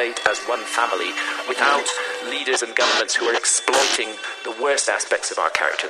relate as one family without leaders and governments who are exploiting the worst aspects of our character.